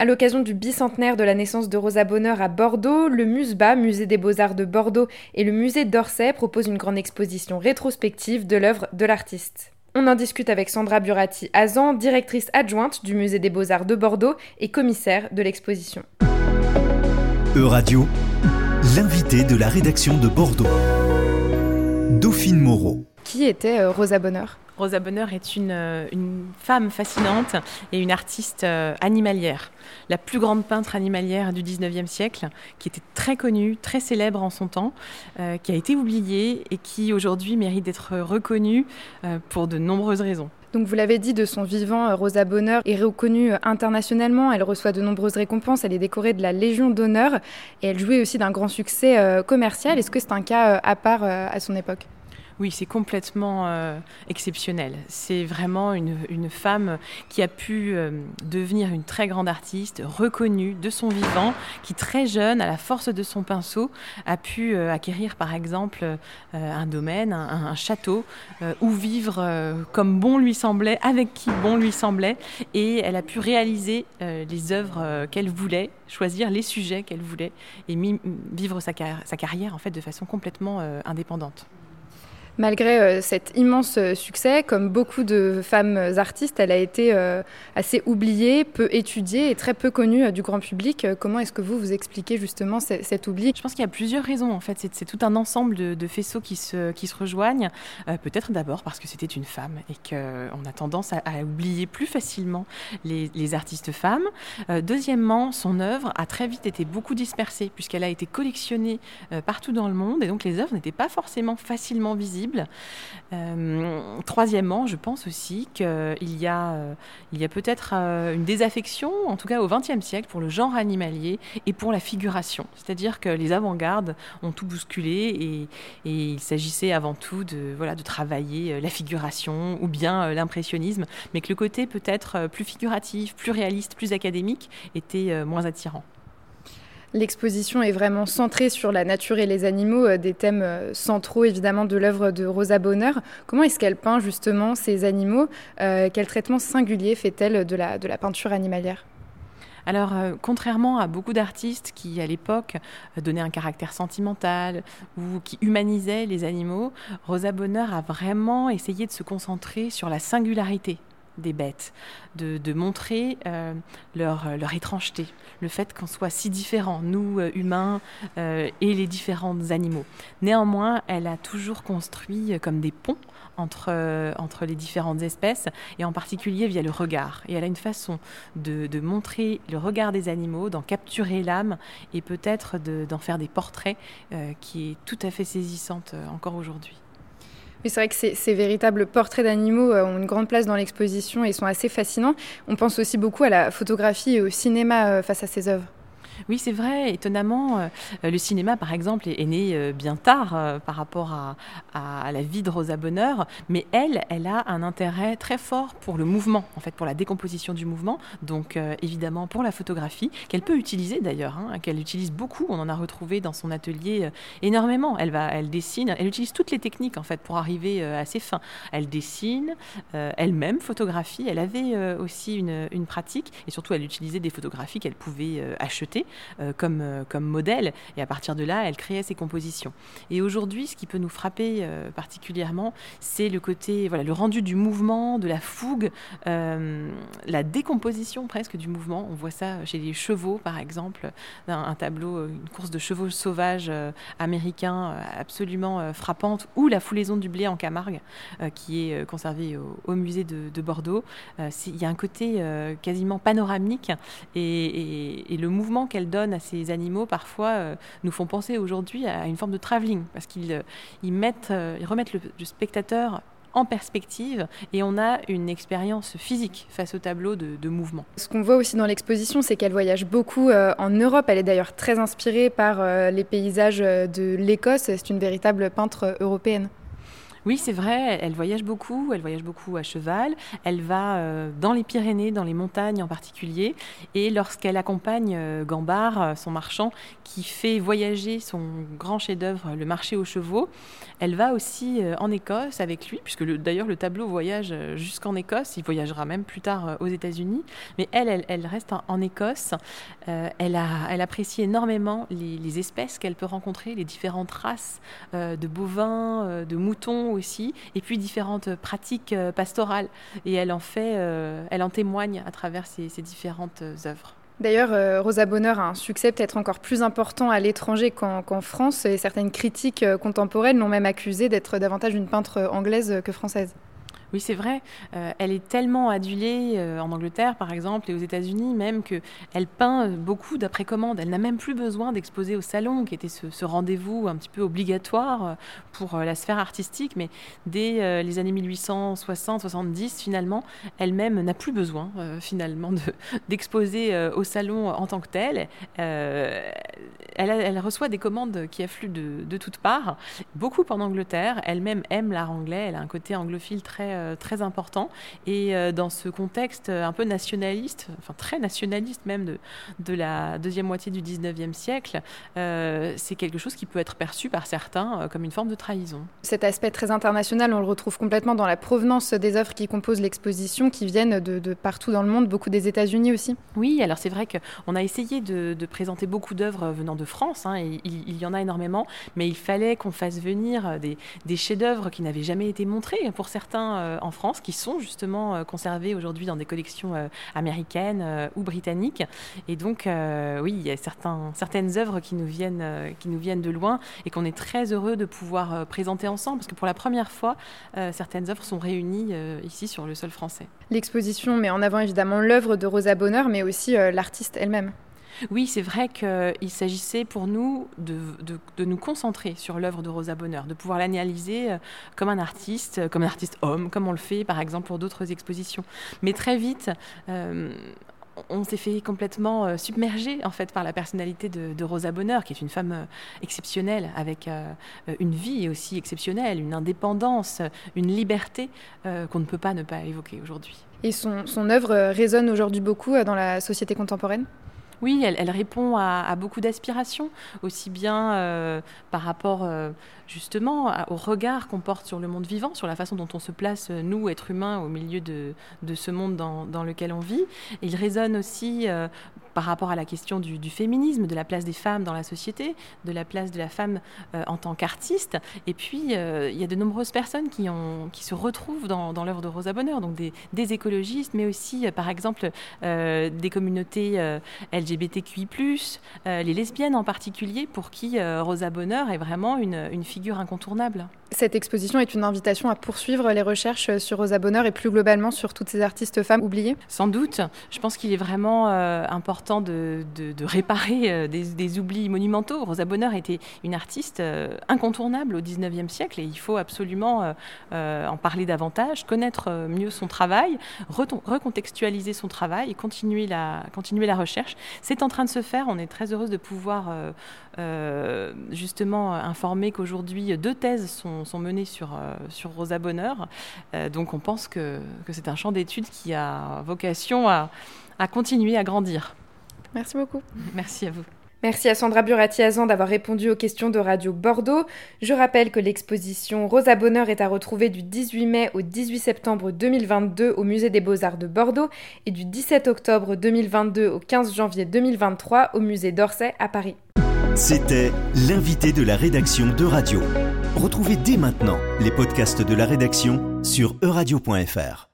À l'occasion du bicentenaire de la naissance de Rosa Bonheur à Bordeaux, le MUSBA, Musée des Beaux-Arts de Bordeaux, et le Musée d'Orsay proposent une grande exposition rétrospective de l'œuvre de l'artiste. On en discute avec Sandra Burati Azan, directrice adjointe du Musée des Beaux-Arts de Bordeaux et commissaire de l'exposition. E-Radio, l'invité de la rédaction de Bordeaux. Dauphine Moreau. Qui était euh, Rosa Bonheur? Rosa Bonheur est une, euh, une, femme fascinante et une artiste euh, animalière. La plus grande peintre animalière du 19e siècle, qui était très connue, très célèbre en son temps, euh, qui a été oubliée et qui aujourd'hui mérite d'être reconnue pour de nombreuses raisons. Donc vous l'avez dit, de son vivant, Rosa Bonheur est reconnue internationalement. Elle reçoit de nombreuses récompenses. Elle est décorée de la Légion d'honneur et elle jouait aussi d'un grand succès commercial. Est-ce que c'est un cas à part à son époque? Oui, c'est complètement euh, exceptionnel. C'est vraiment une, femme qui a pu euh, devenir une très grande artiste, reconnue de son vivant, qui très jeune, à la force de son pinceau, a pu euh, acquérir par exemple un domaine, un, château, où vivre comme bon lui semblait, avec qui bon lui semblait, et elle a pu réaliser les œuvres qu'elle voulait, choisir les sujets qu'elle voulait, et vivre sa, sa, carrière en fait de façon complètement indépendante. Malgré euh, cet immense euh, succès, comme beaucoup de femmes artistes, elle a été euh, assez oubliée, peu étudiée et très peu connue du grand public. Comment est-ce que vous vous expliquez justement cet oubli? Je pense qu'il y a plusieurs raisons en fait. C'est tout un ensemble de, faisceaux qui se, rejoignent. Peut-être d'abord parce que c'était une femme et qu'on a tendance à, oublier plus facilement les artistes femmes. deuxièmement, son œuvre a très vite été beaucoup dispersée puisqu'elle a été collectionnée partout dans le monde et donc les œuvres n'étaient pas forcément facilement visibles euh, troisièmement, je pense aussi qu'il y a, euh, a peut-être euh, une désaffection, en tout cas au XXe siècle, pour le genre animalier et pour la figuration. C'est-à-dire que les avant-gardes ont tout bousculé et, et il s'agissait avant tout de, voilà, de travailler la figuration ou bien l'impressionnisme, mais que le côté peut-être plus figuratif, plus réaliste, plus académique était moins attirant. L'exposition est vraiment centrée sur la nature et les animaux, euh, des thèmes euh, centraux évidemment de l'œuvre de Rosa Bonheur. Comment est-ce qu'elle peint justement ces animaux euh, Quel traitement singulier fait-elle de la, de la peinture animalière? Alors, contrairement à beaucoup d'artistes qui, à l'époque, donnaient un caractère sentimental ou qui humanisaient les animaux, Rosa Bonheur a vraiment essayé de se concentrer sur la singularité des bêtes, de, montrer euh, leur, leur, étrangeté, le fait qu'on soit si différents, nous euh, humains euh, et les différents animaux. Néanmoins, elle a toujours construit comme des ponts entre, entre les différentes espèces, et en particulier via le regard. Et elle a une façon de, de montrer le regard des animaux, d'en capturer l'âme, et peut-être d'en faire des portraits qui est tout à fait saisissante encore aujourd'hui. Oui, c'est vrai que ces, véritables portraits d'animaux euh, ont une grande place dans l'exposition et sont assez fascinants. On pense aussi beaucoup à la photographie et au cinéma euh, face à ces œuvres. Oui, c'est vrai. Étonnamment, euh, le cinéma, par exemple, est, né euh, bien tard euh, par rapport à, la vie de Rosa Bonheur, mais elle, elle a un intérêt très fort pour le mouvement, en fait, pour la décomposition du mouvement. Donc, évidemment, pour la photographie, qu'elle peut utiliser d'ailleurs, hein, qu'elle utilise beaucoup. On en a retrouvé dans son atelier énormément. Elle va, elle dessine, elle utilise toutes les techniques en fait pour arriver à ses fins. Elle dessine, elle-même photographie. Elle avait aussi une, pratique et surtout, elle utilisait des photographies qu'elle pouvait acheter euh, comme, euh, comme modèle. Et à partir de là, elle créait ses compositions. Et aujourd'hui, ce qui peut nous frapper euh, particulièrement, c'est le côté, voilà, le rendu du mouvement, de la fougue, la décomposition presque du mouvement. On voit ça chez les chevaux, par exemple, un, un tableau, une course de chevaux sauvages américains absolument frappante, ou la foulaison du blé en Camargue, qui est conservée au, musée de, Bordeaux. Il y a un côté quasiment panoramique et, et le mouvement qu'elle donne à ces animaux parfois euh, nous font penser aujourd'hui à une forme de travelling parce qu'ils euh, euh, remettent le, spectateur en perspective et on a une expérience physique face au tableau de, mouvement. Ce qu'on voit aussi dans l'exposition, c'est qu'elle voyage beaucoup en Europe. Elle est d'ailleurs très inspirée par les paysages de l'Écosse. C'est une véritable peintre européenne. Oui, c'est vrai, elle voyage beaucoup, elle voyage beaucoup à cheval, elle va euh, dans les Pyrénées, dans les montagnes en particulier, et lorsqu'elle accompagne euh, Gambard, euh, son marchand, qui fait voyager son grand chef-d'œuvre, le marché aux chevaux, elle va aussi en Écosse avec lui, puisque d'ailleurs le tableau voyage jusqu'en Écosse, il voyagera même plus tard aux États-Unis, mais elle, elle, reste en, Écosse. elle, apprécie énormément les espèces qu'elle peut rencontrer, les différentes races de bovins, de moutons, et puis différentes pratiques euh, pastorales. Et elle en fait, euh, elle en témoigne à travers ces, différentes euh, œuvres. D'ailleurs, Rosa Bonheur a un succès peut-être encore plus important à l'étranger qu'en France, et certaines critiques contemporaines l'ont même accusée d'être davantage une peintre anglaise que française. Oui, c'est vrai. Euh, elle est tellement adulée euh, en Angleterre, par exemple, et aux États-Unis même, qu'elle peint euh, beaucoup d'après commande. Elle n'a même plus besoin d'exposer au salon, qui était ce, rendez-vous un petit peu obligatoire pour la sphère artistique. Mais dès les années 1860-70, finalement, elle-même n'a plus besoin, finalement, d'exposer au salon en tant que telle. Elle, reçoit des commandes qui affluent de, de toutes parts, beaucoup en Angleterre. Elle-même aime l'art anglais. Elle a un côté anglophile très euh, très important. Et euh, dans ce contexte un peu nationaliste, enfin très nationaliste même de, de la deuxième moitié du 19e siècle, euh, c'est quelque chose qui peut être perçu par certains comme une forme de trahison. Cet aspect très international, on le retrouve complètement dans la provenance des œuvres qui composent l'exposition, qui viennent de, partout dans le monde, beaucoup des États-Unis aussi. Oui, alors c'est vrai qu'on a essayé de, présenter beaucoup d'œuvres venant de France, hein, et il, y en a énormément, mais il fallait qu'on fasse venir des, des chefs-d'œuvre qui n'avaient jamais été montrés pour certains euh, en France qui sont justement euh, conservés aujourd'hui dans des collections euh, américaines ou britanniques. Et donc, oui, il y a certaines œuvres qui nous, viennent, qui nous viennent de loin et qu'on est très heureux de pouvoir présenter ensemble parce que pour la première fois, certaines œuvres sont réunies ici sur le sol français. L'exposition met en avant évidemment l'œuvre de Rosa Bonheur, mais aussi l'artiste elle-même. Oui, c'est vrai qu'il s'agissait pour nous de, nous concentrer sur l'œuvre de Rosa Bonheur, de pouvoir l'analyser euh, comme un artiste, euh, comme un artiste homme, comme on le fait par exemple pour d'autres expositions. Mais très vite, euh, on s'est fait complètement submerger en fait par la personnalité de, Rosa Bonheur, qui est une femme exceptionnelle, avec une vie aussi exceptionnelle, une indépendance, une liberté qu'on ne peut pas ne pas évoquer aujourd'hui. Et son, son œuvre résonne aujourd'hui beaucoup dans la société contemporaine? Oui, elle, répond à, beaucoup d'aspirations, aussi bien euh, par rapport euh, justement au regard qu'on porte sur le monde vivant, sur la façon dont on se place, nous, êtres humains, au milieu de, ce monde dans, lequel on vit. il résonne aussi euh, par rapport à la question du, féminisme, de la place des femmes dans la société, de la place de la femme en tant qu'artiste. Et puis, il y a de nombreuses personnes qui, ont, qui se retrouvent dans, l'œuvre de Rosa Bonheur, donc des, écologistes, mais aussi, par exemple, des communautés LGBT LGBTQI+, euh, les lesbiennes en particulier, pour qui euh, Rosa Bonheur est vraiment une, figure incontournable. Cette exposition est une invitation à poursuivre les recherches sur Rosa Bonheur et plus globalement sur toutes ces artistes femmes oubliées Sans doute. Je pense qu'il est vraiment euh, important de, réparer des, oublis monumentaux. Rosa Bonheur était une artiste incontournable au 19e siècle et il faut absolument en parler davantage, connaître mieux son travail, recontextualiser son travail et continuer la, continuer la recherche. C'est en train de se faire. On est très heureuse de pouvoir euh, euh, justement informer qu'aujourd'hui deux thèses sont, menées sur, euh, sur Rosa Bonheur. donc on pense que, c'est un champ d'études qui a vocation à, à continuer à grandir. Merci beaucoup. Merci à vous. Merci à Sandra Burati-Azan d'avoir répondu aux questions de Radio Bordeaux. Je rappelle que l'exposition Rosa Bonheur est à retrouver du 18 mai au 18 septembre 2022 au Musée des Beaux-Arts de Bordeaux et du 17 octobre 2022 au 15 janvier 2023 au Musée d'Orsay à Paris. C'était l'invité de la rédaction de Radio. Retrouvez dès maintenant les podcasts de la rédaction sur euradio.fr.